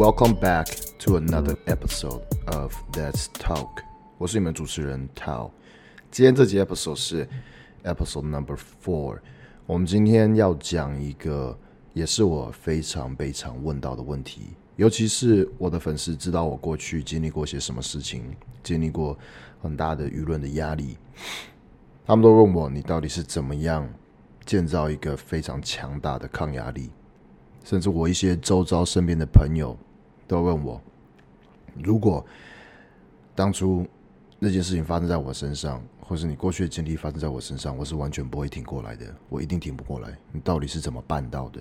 Welcome back to another episode of Let's Talk。我是你们主持人 Tao。今天这集 episode 是 episode number four。我们今天要讲一个，也是我非常非常问到的问题，尤其是我的粉丝知道我过去经历过些什么事情，经历过很大的舆论的压力，他们都问我，你到底是怎么样建造一个非常强大的抗压力？甚至我一些周遭身边的朋友都问我，如果当初那件事情发生在我身上，或是你过去的经历发生在我身上，我是完全不会挺过来的，我一定挺不过来。你到底是怎么办到的？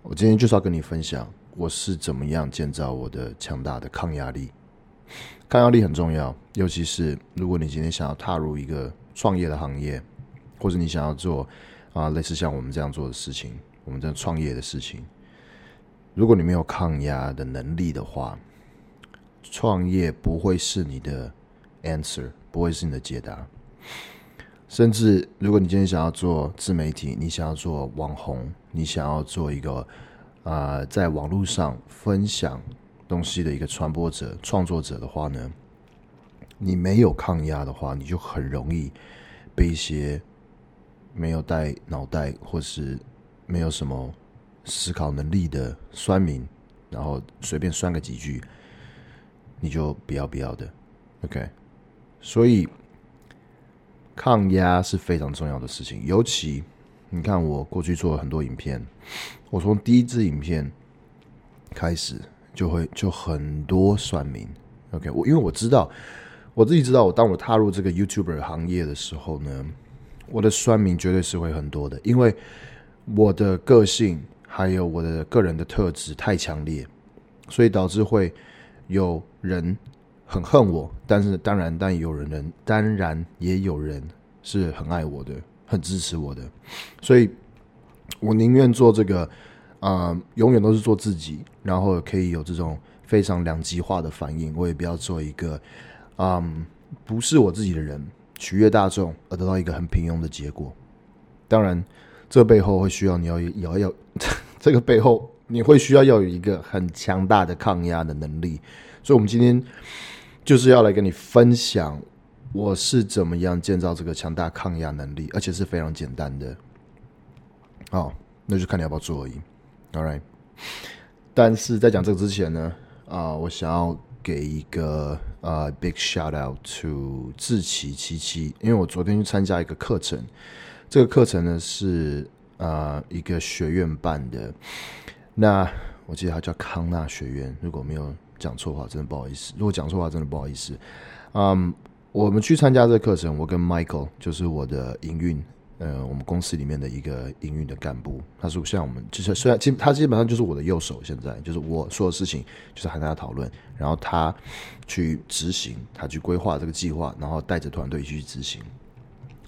我今天就是要跟你分享，我是怎么样建造我的强大的抗压力。抗压力很重要，尤其是如果你今天想要踏入一个创业的行业，或者你想要做啊类似像我们这样做的事情。我们这样创业的事情，如果你没有抗压的能力的话，创业不会是你的 answer，不会是你的解答。甚至如果你今天想要做自媒体，你想要做网红，你想要做一个啊、在网络上分享东西的一个传播者、创作者的话呢，你没有抗压的话，你就很容易被一些没有带脑袋或是没有什么思考能力的酸民，然后随便酸个几句，你就不要不要的，OK。所以抗压是非常重要的事情，尤其你看我过去做了很多影片，我从第一支影片开始就会就很多酸民，OK。我因为我知道我自己知道，我当我踏入这个 YouTuber 行业的时候呢，我的酸民绝对是会很多的，因为。我的个性还有我的个人的特质太强烈，所以导致会有人很恨我，但是当然，但有人人当然也有人是很爱我的，很支持我的，所以我宁愿做这个啊、永远都是做自己，然后可以有这种非常两极化的反应，我也不要做一个啊、不是我自己的人，取悦大众而得到一个很平庸的结果，当然。这背后会需要你要要要，这个背后你会需要要有一个很强大的抗压的能力，所以，我们今天就是要来跟你分享我是怎么样建造这个强大抗压能力，而且是非常简单的。好，那就看你要不要做而已。All right，但是在讲这个之前呢，啊，我想要给一个啊 big shout out to 志奇七七，因为我昨天去参加一个课程。这个课程呢是啊、呃、一个学院办的，那我记得它叫康纳学院，如果没有讲错话，真的不好意思。如果讲错话，真的不好意思。嗯，我们去参加这个课程，我跟 Michael 就是我的营运，呃，我们公司里面的一个营运的干部，他是像我们，就是虽然基他基本上就是我的右手，现在就是我说的事情就是和大家讨论，然后他去执行，他去规划这个计划，然后带着团队去执行。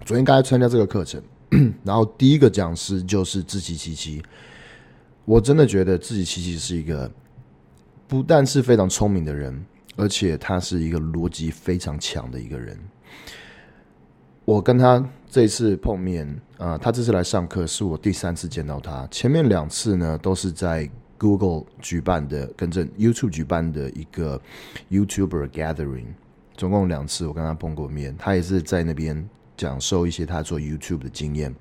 昨天刚才参加这个课程。然后第一个讲师就是志祺七七，我真的觉得志祺七七是一个不但是非常聪明的人，而且他是一个逻辑非常强的一个人。我跟他这次碰面啊、他这次来上课是我第三次见到他，前面两次呢都是在 Google 举办的，跟着 YouTube 举办的一个 YouTuber Gathering，总共两次我跟他碰过面，他也是在那边。讲授一些他做 YouTube 的经验，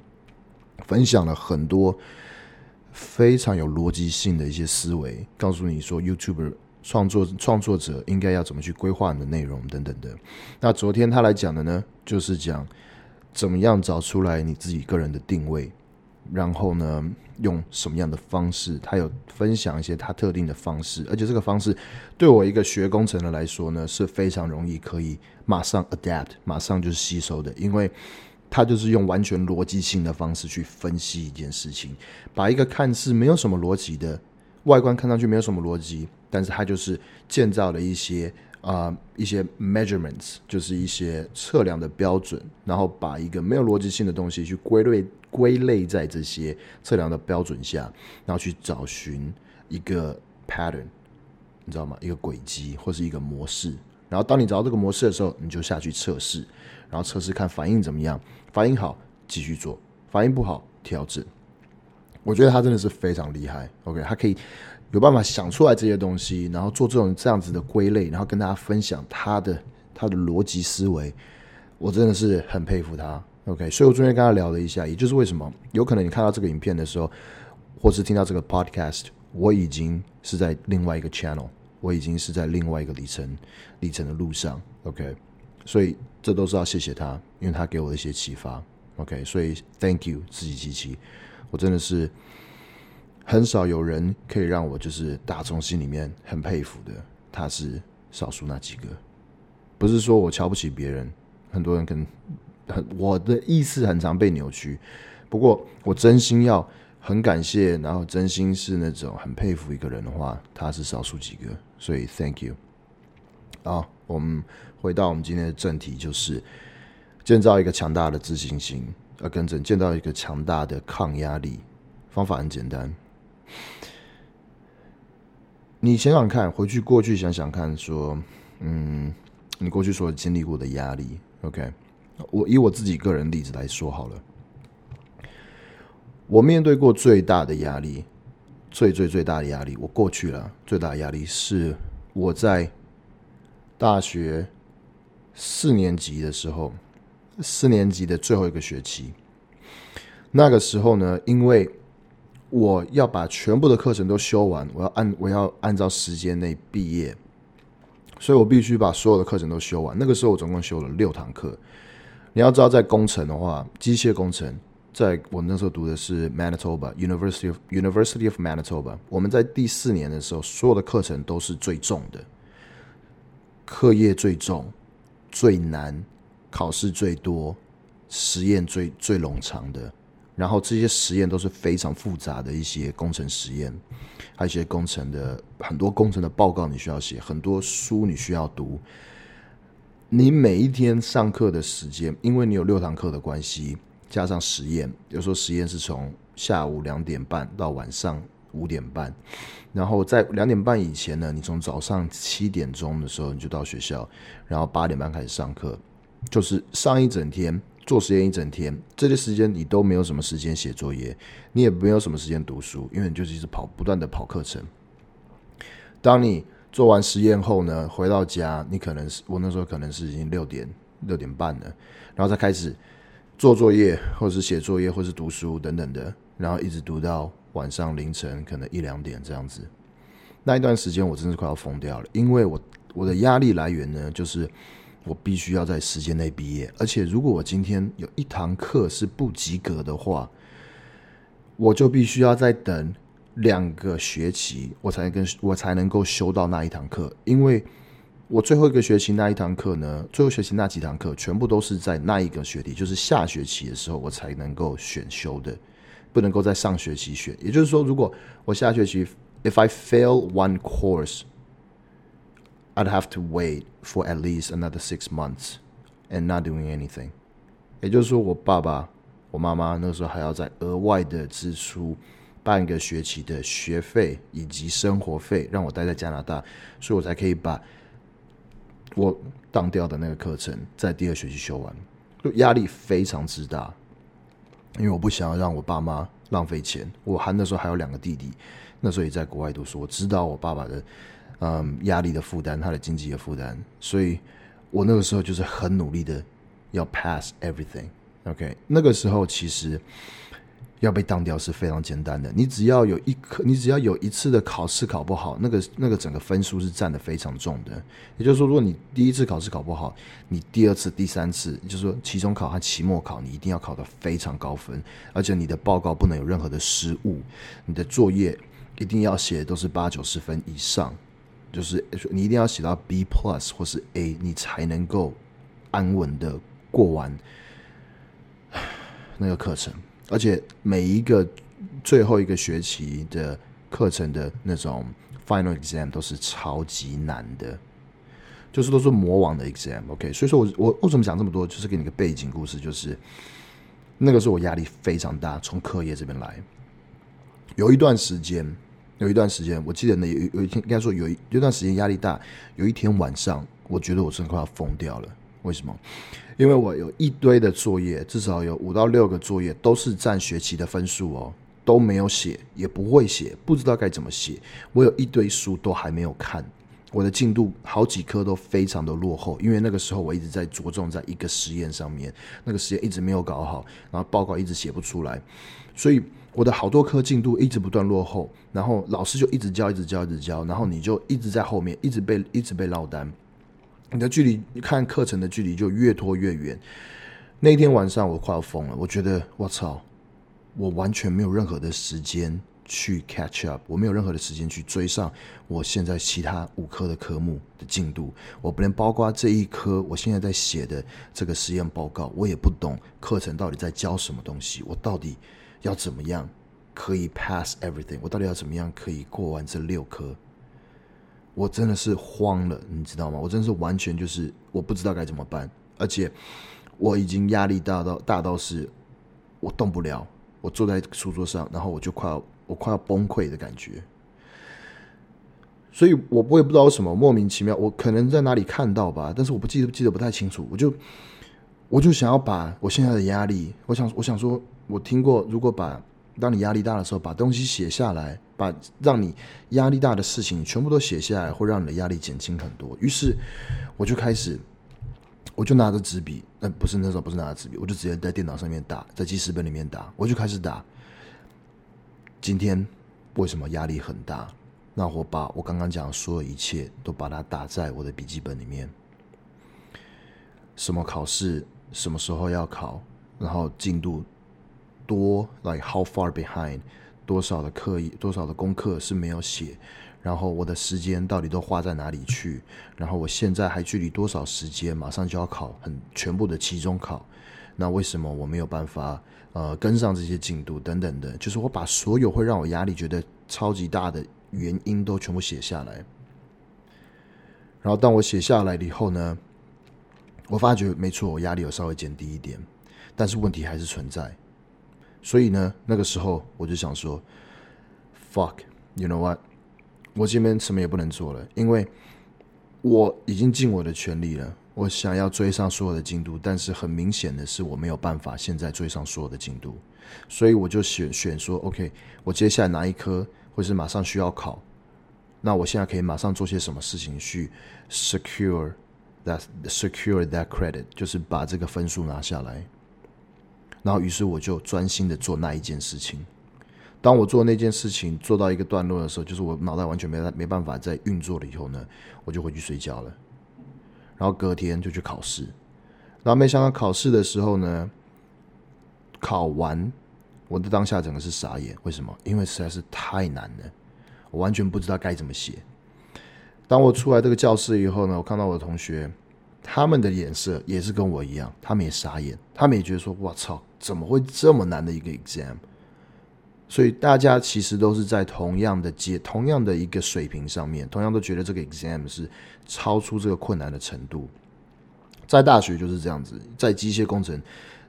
分享了很多非常有逻辑性的一些思维，告诉你说 YouTube 创作创作者应该要怎么去规划你的内容等等的。那昨天他来讲的呢，就是讲怎么样找出来你自己个人的定位。然后呢，用什么样的方式？他有分享一些他特定的方式，而且这个方式对我一个学工程的来说呢，是非常容易可以马上 adapt，马上就吸收的，因为他就是用完全逻辑性的方式去分析一件事情，把一个看似没有什么逻辑的外观看上去没有什么逻辑，但是他就是建造了一些。啊、一些 measurements 就是一些测量的标准，然后把一个没有逻辑性的东西去归类归类在这些测量的标准下，然后去找寻一个 pattern，你知道吗？一个轨迹或是一个模式。然后当你找到这个模式的时候，你就下去测试，然后测试看反应怎么样，反应好继续做，反应不好调整。我觉得他真的是非常厉害。OK，他可以有办法想出来这些东西，然后做这种这样子的归类，然后跟大家分享他的他的逻辑思维，我真的是很佩服他。OK，所以我昨天跟他聊了一下，也就是为什么有可能你看到这个影片的时候，或是听到这个 Podcast，我已经是在另外一个 channel，我已经是在另外一个里程里程的路上。OK，所以这都是要谢谢他，因为他给我的一些启发。OK，所以 Thank you，志祺七七，我真的是很少有人可以让我就是打从心里面很佩服的，他是少数那几个。不是说我瞧不起别人，很多人跟很我的意思很常被扭曲。不过我真心要很感谢，然后真心是那种很佩服一个人的话，他是少数几个。所以 Thank you。好，我们回到我们今天的正题，就是。建造一个强大的自信心，呃，跟着建造一个强大的抗压力。方法很简单，你想想看，回去过去想想看，说，嗯，你过去所经历过的压力，OK，我以我自己个人例子来说好了，我面对过最大的压力，最最最大的压力，我过去了最大的压力是我在大学四年级的时候。四年级的最后一个学期，那个时候呢，因为我要把全部的课程都修完，我要按我要按照时间内毕业，所以我必须把所有的课程都修完。那个时候我总共修了六堂课。你要知道，在工程的话，机械工程，在我那时候读的是 Manitoba University of University of Manitoba，我们在第四年的时候，所有的课程都是最重的，课业最重，最难。考试最多，实验最最冗长的，然后这些实验都是非常复杂的一些工程实验，还有一些工程的很多工程的报告你需要写，很多书你需要读。你每一天上课的时间，因为你有六堂课的关系，加上实验，有时候实验是从下午两点半到晚上五点半，然后在两点半以前呢，你从早上七点钟的时候你就到学校，然后八点半开始上课。就是上一整天做实验一整天，这些时间你都没有什么时间写作业，你也没有什么时间读书，因为你就是一直跑，不断的跑课程。当你做完实验后呢，回到家，你可能是我那时候可能是已经六点六点半了，然后再开始做作业，或者是写作业，或是读书等等的，然后一直读到晚上凌晨可能一两点这样子。那一段时间我真是快要疯掉了，因为我我的压力来源呢就是。我必须要在时间内毕业，而且如果我今天有一堂课是不及格的话，我就必须要再等两个学期，我才能跟我才能够修到那一堂课。因为我最后一个学期那一堂课呢，最后学期那几堂课全部都是在那一个学期，就是下学期的时候我才能够选修的，不能够在上学期选。也就是说，如果我下学期 if I fail one course。I'd have to wait for at least another six months and not doing anything。也就是说，我爸爸、我妈妈那时候还要再额外的支出半个学期的学费以及生活费，让我待在加拿大，所以我才可以把我当掉的那个课程在第二学期修完。就压力非常之大，因为我不想要让我爸妈浪费钱。我还那时候还有两个弟弟，那时候也在国外读书，我知道我爸爸的。嗯，压力的负担，他的经济的负担，所以我那个时候就是很努力的要 pass everything。OK，那个时候其实要被当掉是非常简单的，你只要有一科，你只要有一次的考试考不好，那个那个整个分数是占得非常重的。也就是说，如果你第一次考试考不好，你第二次、第三次，就是说期中考和期末考，你一定要考得非常高分，而且你的报告不能有任何的失误，你的作业一定要写的都是八九十分以上。就是你一定要写到 B plus 或是 A，你才能够安稳的过完那个课程。而且每一个最后一个学期的课程的那种 final exam 都是超级难的，就是都是魔王的 exam。OK，所以说我我为什么讲这么多，就是给你个背景故事，就是那个时候我压力非常大，从课业这边来，有一段时间。有一段时间，我记得呢，有有一天应该说有一有段时间压力大。有一天晚上，我觉得我真的快要疯掉了。为什么？因为我有一堆的作业，至少有五到六个作业都是占学期的分数哦，都没有写，也不会写，不知道该怎么写。我有一堆书都还没有看，我的进度好几科都非常的落后，因为那个时候我一直在着重在一个实验上面，那个实验一直没有搞好，然后报告一直写不出来，所以我的好多科进度一直不断落后，然后老师就一直教，一直教，一直教，然后你就一直在后面，一直被一直被落单，你的距离，看课程的距离就越拖越远。那天晚上我快要疯了，我觉得我操。我完全没有任何的时间去 catch up，我没有任何的时间去追上我现在其他五科的科目的进度。我不能包括这一科，我现在在写的这个实验报告，我也不懂课程到底在教什么东西。我到底要怎么样可以 pass everything？我到底要怎么样可以过完这六科？我真的是慌了，你知道吗？我真的是完全就是我不知道该怎么办，而且我已经压力大到大到是我动不了。我坐在书桌上，然后我就快要我快要崩溃的感觉，所以我我也不知道什么莫名其妙，我可能在哪里看到吧，但是我不记得记得不太清楚，我就我就想要把我现在的压力，我想我想说，我听过，如果把当你压力大的时候，把东西写下来，把让你压力大的事情全部都写下来，会让你的压力减轻很多。于是我就开始。我就拿着纸笔，那不是那时候不是拿着纸笔，我就直接在电脑上面打，在记事本里面打，我就开始打。今天为什么压力很大？那我把我刚刚讲的所有一切都把它打在我的笔记本里面。什么考试，什么时候要考，然后进度多，like how far behind，多少的课，多少的功课是没有写。然后我的时间到底都花在哪里去？然后我现在还距离多少时间？马上就要考很全部的期中考，那为什么我没有办法呃跟上这些进度等等的？就是我把所有会让我压力觉得超级大的原因都全部写下来。然后当我写下来了以后呢，我发觉没错，我压力有稍微减低一点，但是问题还是存在。所以呢，那个时候我就想说，fuck，you know what？我这边什么也不能做了，因为我已经尽我的全力了。我想要追上所有的进度，但是很明显的是我没有办法现在追上所有的进度，所以我就选选说，OK，我接下来哪一科或是马上需要考，那我现在可以马上做些什么事情去 secure that secure that credit，就是把这个分数拿下来。然后于是我就专心的做那一件事情。当我做那件事情做到一个段落的时候，就是我脑袋完全没没办法再运作了以后呢，我就回去睡觉了。然后隔天就去考试，然后没想到考试的时候呢，考完我的当下整个是傻眼。为什么？因为实在是太难了，我完全不知道该怎么写。当我出来这个教室以后呢，我看到我的同学，他们的脸色也是跟我一样，他们也傻眼，他们也觉得说：“我操，怎么会这么难的一个 exam？” 所以大家其实都是在同样的阶、同样的一个水平上面，同样都觉得这个 exam 是超出这个困难的程度。在大学就是这样子，在机械工程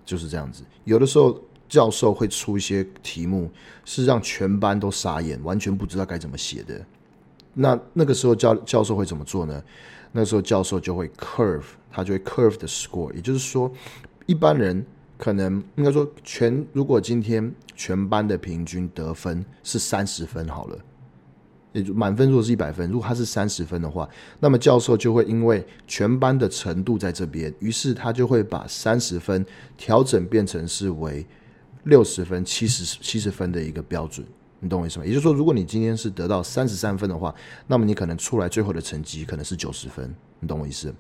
就是这样子。有的时候教授会出一些题目，是让全班都傻眼，完全不知道该怎么写的。那那个时候教教授会怎么做呢？那时候教授就会 curve，他就会 curve the score，也就是说，一般人。可能应该说全，如果今天全班的平均得分是三十分好了，也就满分如果是一百分，如果他是三十分的话，那么教授就会因为全班的程度在这边，于是他就会把三十分调整变成是为六十分、七十七十分的一个标准，你懂我意思吗？也就是说，如果你今天是得到三十三分的话，那么你可能出来最后的成绩可能是九十分，你懂我意思？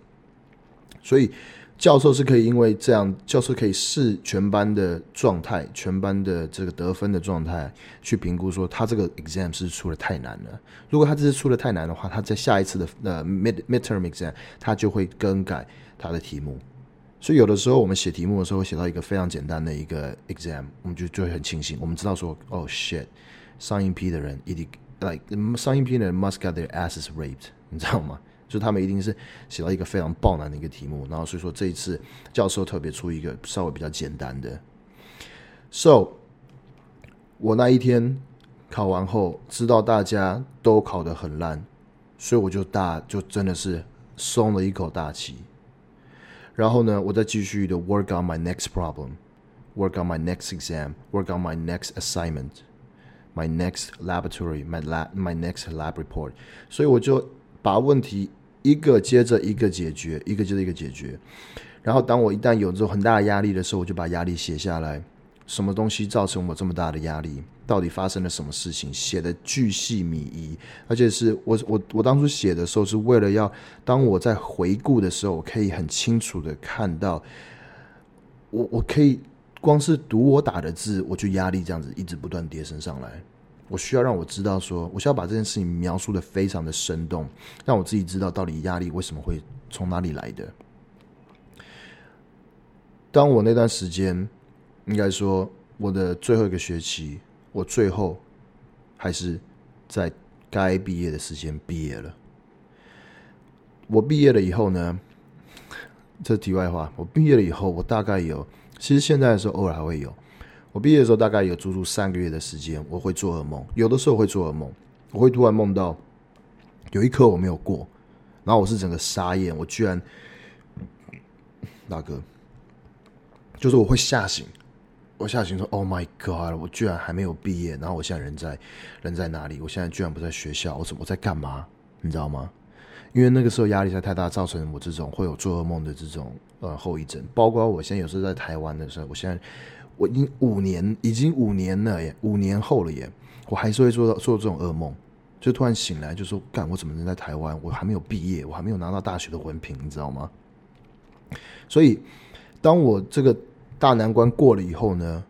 所以。教授是可以因为这样，教授可以视全班的状态、全班的这个得分的状态去评估，说他这个 exam 是出的太难了。如果他这次出的太难的话，他在下一次的呃 mid midterm exam 他就会更改他的题目。所以有的时候我们写题目的时候，写到一个非常简单的一个 exam，我们就就会很庆幸，我们知道说，哦 shit，上一批的人一定 like 上一批的人 must get their asses raped，你知道吗？就他们一定是写到一个非常爆难的一个题目，然后所以说这一次教授特别出一个稍微比较简单的。So，我那一天考完后，知道大家都考得很烂，所以我就大就真的是松了一口大气。然后呢，我再继续的 work on my next problem，work on my next exam，work on my next assignment。My next laboratory，my lab，my next lab report。所以我就把问题一个接着一个解决，一个接着一个解决。然后当我一旦有这种很大的压力的时候，我就把压力写下来。什么东西造成我这么大的压力？到底发生了什么事情？写的巨细靡遗，而且是我我我当初写的时候是为了要，当我在回顾的时候，我可以很清楚的看到，我我可以光是读我打的字，我就压力这样子一直不断叠升上来。我需要让我知道说，我需要把这件事情描述的非常的生动，让我自己知道到底压力为什么会从哪里来的。当我那段时间。应该说，我的最后一个学期，我最后还是在该毕业的时间毕业了。我毕业了以后呢，这题外话。我毕业了以后，我大概有，其实现在的时候偶尔还会有。我毕业的时候大概有足足三个月的时间，我会做噩梦。有的时候会做噩梦，我会突然梦到有一科我没有过，然后我是整个傻眼，我居然，大哥，就是我会吓醒。我吓醒说：“Oh my God！我居然还没有毕业，然后我现在人在人在哪里？我现在居然不在学校，我怎么我在干嘛？你知道吗？因为那个时候压力实在太大，造成我这种会有做噩梦的这种呃后遗症。包括我现在有时候在台湾的时候，我现在我已经五年，已经五年了耶，五年后了耶，我还是会做到做这种噩梦，就突然醒来就说：干，我怎么能在台湾？我还没有毕业，我还没有拿到大学的文凭，你知道吗？所以当我这个。大难关过了以后呢，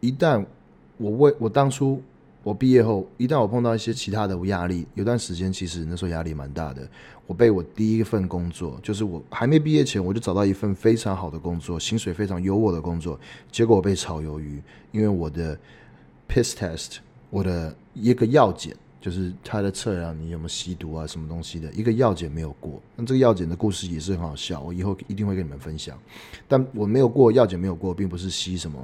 一旦我为我当初我毕业后，一旦我碰到一些其他的压力，有段时间其实那时候压力蛮大的。我被我第一份工作，就是我还没毕业前，我就找到一份非常好的工作，薪水非常优渥的工作。结果我被炒鱿鱼，因为我的 piss test，我的一个药检。就是他的测量你有没有吸毒啊，什么东西的一个药检没有过，那这个药检的故事也是很好笑，我以后一定会跟你们分享。但我没有过药检没有过，并不是吸什么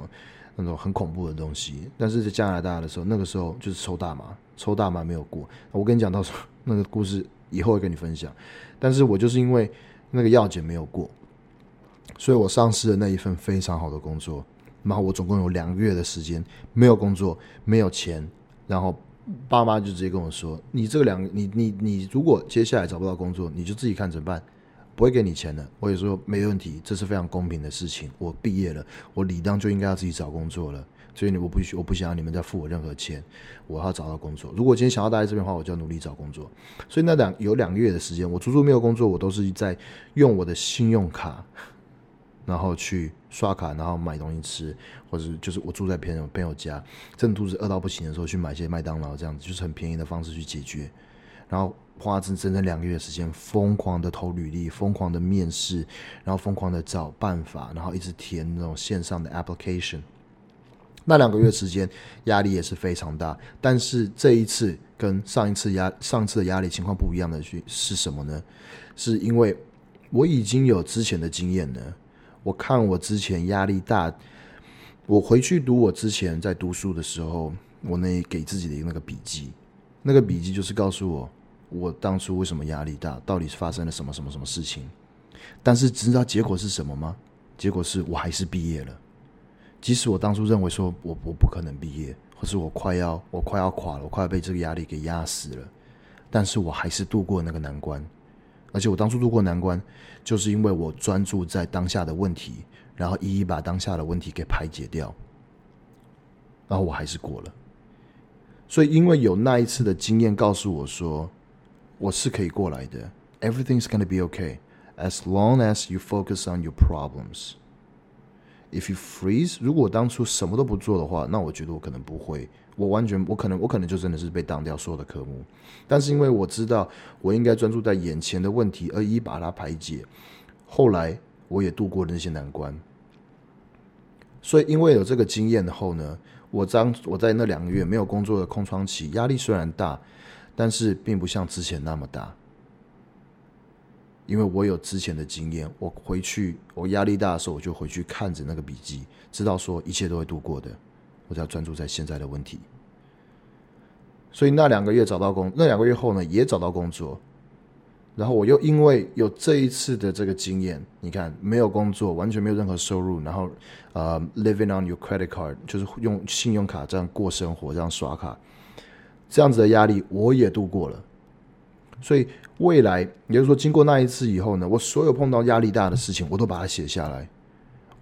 那种很恐怖的东西。但是在加拿大的时候，那个时候就是抽大麻，抽大麻没有过。我跟你讲到时候那个故事以后会跟你分享。但是我就是因为那个药检没有过，所以我丧失了那一份非常好的工作。然后我总共有两个月的时间没有工作，没有钱，然后。爸妈就直接跟我说：“你这个两，你你你，如果接下来找不到工作，你就自己看怎么办，不会给你钱的。”我也说没问题，这是非常公平的事情。我毕业了，我理当就应该要自己找工作了，所以你我不需我不想要你们再付我任何钱，我要找到工作。如果今天想要待在这边的话，我就要努力找工作。所以那两有两个月的时间，我足足没有工作，我都是在用我的信用卡。然后去刷卡，然后买东西吃，或者就是我住在朋友朋友家，真的肚子饿到不行的时候，去买一些麦当劳这样子，就是很便宜的方式去解决。然后花整整整两个月时间，疯狂的投履历，疯狂的面试，然后疯狂的找办法，然后一直填那种线上的 application。那两个月时间压力也是非常大，但是这一次跟上一次压上次的压力情况不一样的是是什么呢？是因为我已经有之前的经验了。我看我之前压力大，我回去读我之前在读书的时候，我那给自己的那个笔记，那个笔记就是告诉我，我当初为什么压力大，到底是发生了什么什么什么事情。但是知道结果是什么吗？结果是我还是毕业了，即使我当初认为说我我不可能毕业，或是我快要我快要垮了，我快要被这个压力给压死了，但是我还是度过那个难关。而且我当初度过难关，就是因为我专注在当下的问题，然后一一把当下的问题给排解掉，然后我还是过了。所以因为有那一次的经验告诉我说，我是可以过来的。Everything's gonna be okay as long as you focus on your problems. If you freeze，如果我当初什么都不做的话，那我觉得我可能不会。我完全，我可能，我可能就真的是被当掉所有的科目，但是因为我知道我应该专注在眼前的问题，而一把它排解。后来我也度过了那些难关，所以因为有这个经验后呢，我当我在那两个月没有工作的空窗期，压力虽然大，但是并不像之前那么大，因为我有之前的经验，我回去我压力大的时候，我就回去看着那个笔记，知道说一切都会度过的。我只要专注在现在的问题，所以那两个月找到工，那两个月后呢，也找到工作，然后我又因为有这一次的这个经验，你看没有工作，完全没有任何收入，然后呃，living on your credit card，就是用信用卡这样过生活，这样刷卡，这样子的压力我也度过了。所以未来，也就是说，经过那一次以后呢，我所有碰到压力大的事情，我都把它写下来，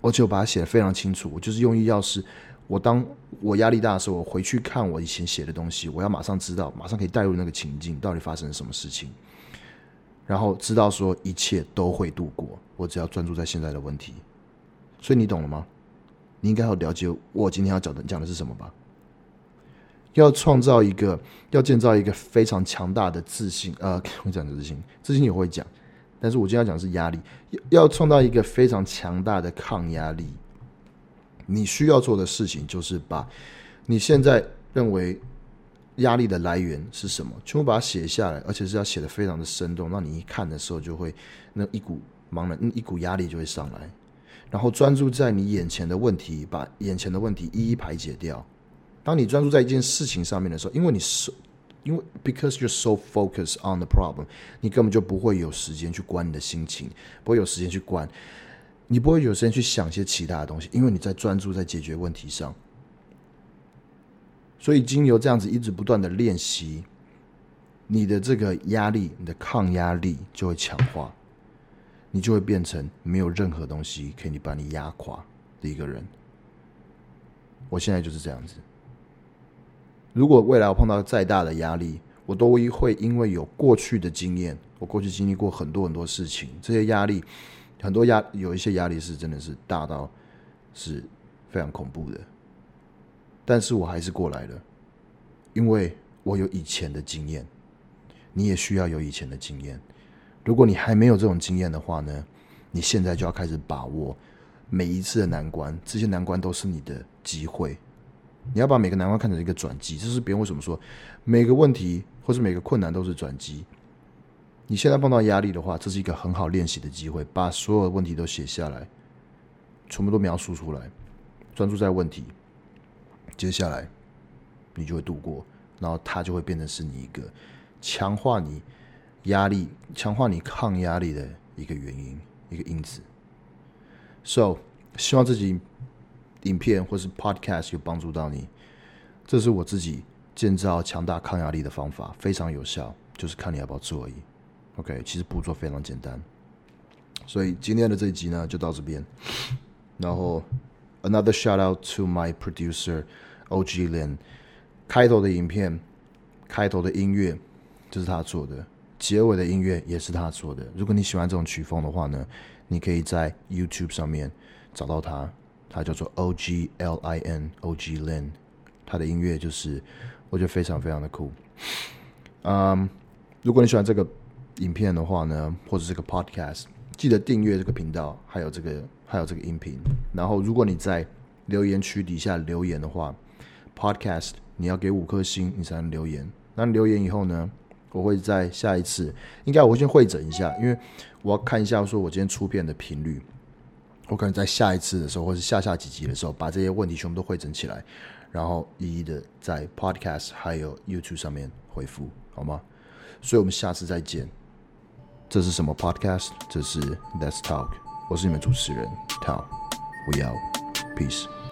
而且我把它写得非常清楚。我就是用意要是，我当我压力大的时候，我回去看我以前写的东西，我要马上知道，马上可以带入那个情境，到底发生了什么事情。然后知道说一切都会度过，我只要专注在现在的问题。所以你懂了吗？你应该要了解我今天要讲的讲的是什么吧？要创造一个，要建造一个非常强大的自信。呃，我讲自信，自信也会讲，但是我今天要讲的是压力。要要创造一个非常强大的抗压力，你需要做的事情就是把你现在认为。压力的来源是什么？全部把它写下来，而且是要写得非常的生动，让你一看的时候就会那一股茫然，一股压力就会上来。然后专注在你眼前的问题，把眼前的问题一一排解掉。当你专注在一件事情上面的时候，因为你是因为 because you're so focused on the problem，你根本就不会有时间去关你的心情，不会有时间去关，你不会有时间去想些其他的东西，因为你在专注在解决问题上。所以，经由这样子一直不断的练习，你的这个压力，你的抗压力就会强化，你就会变成没有任何东西可以把你压垮的一个人。我现在就是这样子。如果未来我碰到再大的压力，我都会因为有过去的经验，我过去经历过很多很多事情，这些压力，很多压，有一些压力是真的是大到是非常恐怖的。但是我还是过来了，因为我有以前的经验，你也需要有以前的经验。如果你还没有这种经验的话呢，你现在就要开始把握每一次的难关，这些难关都是你的机会。你要把每个难关看成一个转机，这是别人为什么说每个问题或是每个困难都是转机。你现在碰到压力的话，这是一个很好练习的机会，把所有问题都写下来，全部都描述出来，专注在问题。接下来，你就会度过，然后它就会变成是你一个强化你压力、强化你抗压力的一个原因、一个因子。So，希望自己影片或是 Podcast 有帮助到你。这是我自己建造强大抗压力的方法，非常有效，就是看你要不要做而已。OK，其实步骤非常简单。所以今天的这一集呢，就到这边，然后。Another shout out to my producer OG Lin。开头的影片，开头的音乐，这是他做的；结尾的音乐也是他做的。如果你喜欢这种曲风的话呢，你可以在 YouTube 上面找到他，他叫做 OG L I N OG Lin。他的音乐就是我觉得非常非常的酷。嗯、如果你喜欢这个影片的话呢，或者这个 Podcast，记得订阅这个频道，还有这个。还有这个音频，然后如果你在留言区底下留言的话，Podcast 你要给五颗星，你才能留言。那留言以后呢，我会在下一次，应该我会先会诊一下，因为我要看一下说我今天出片的频率，我可能在下一次的时候，或是下下几集的时候，把这些问题全部都汇整起来，然后一一的在 Podcast 还有 YouTube 上面回复，好吗？所以我们下次再见。这是什么 Podcast？这是 Let's Talk。我是你们主持人 Tao，We out，Peace。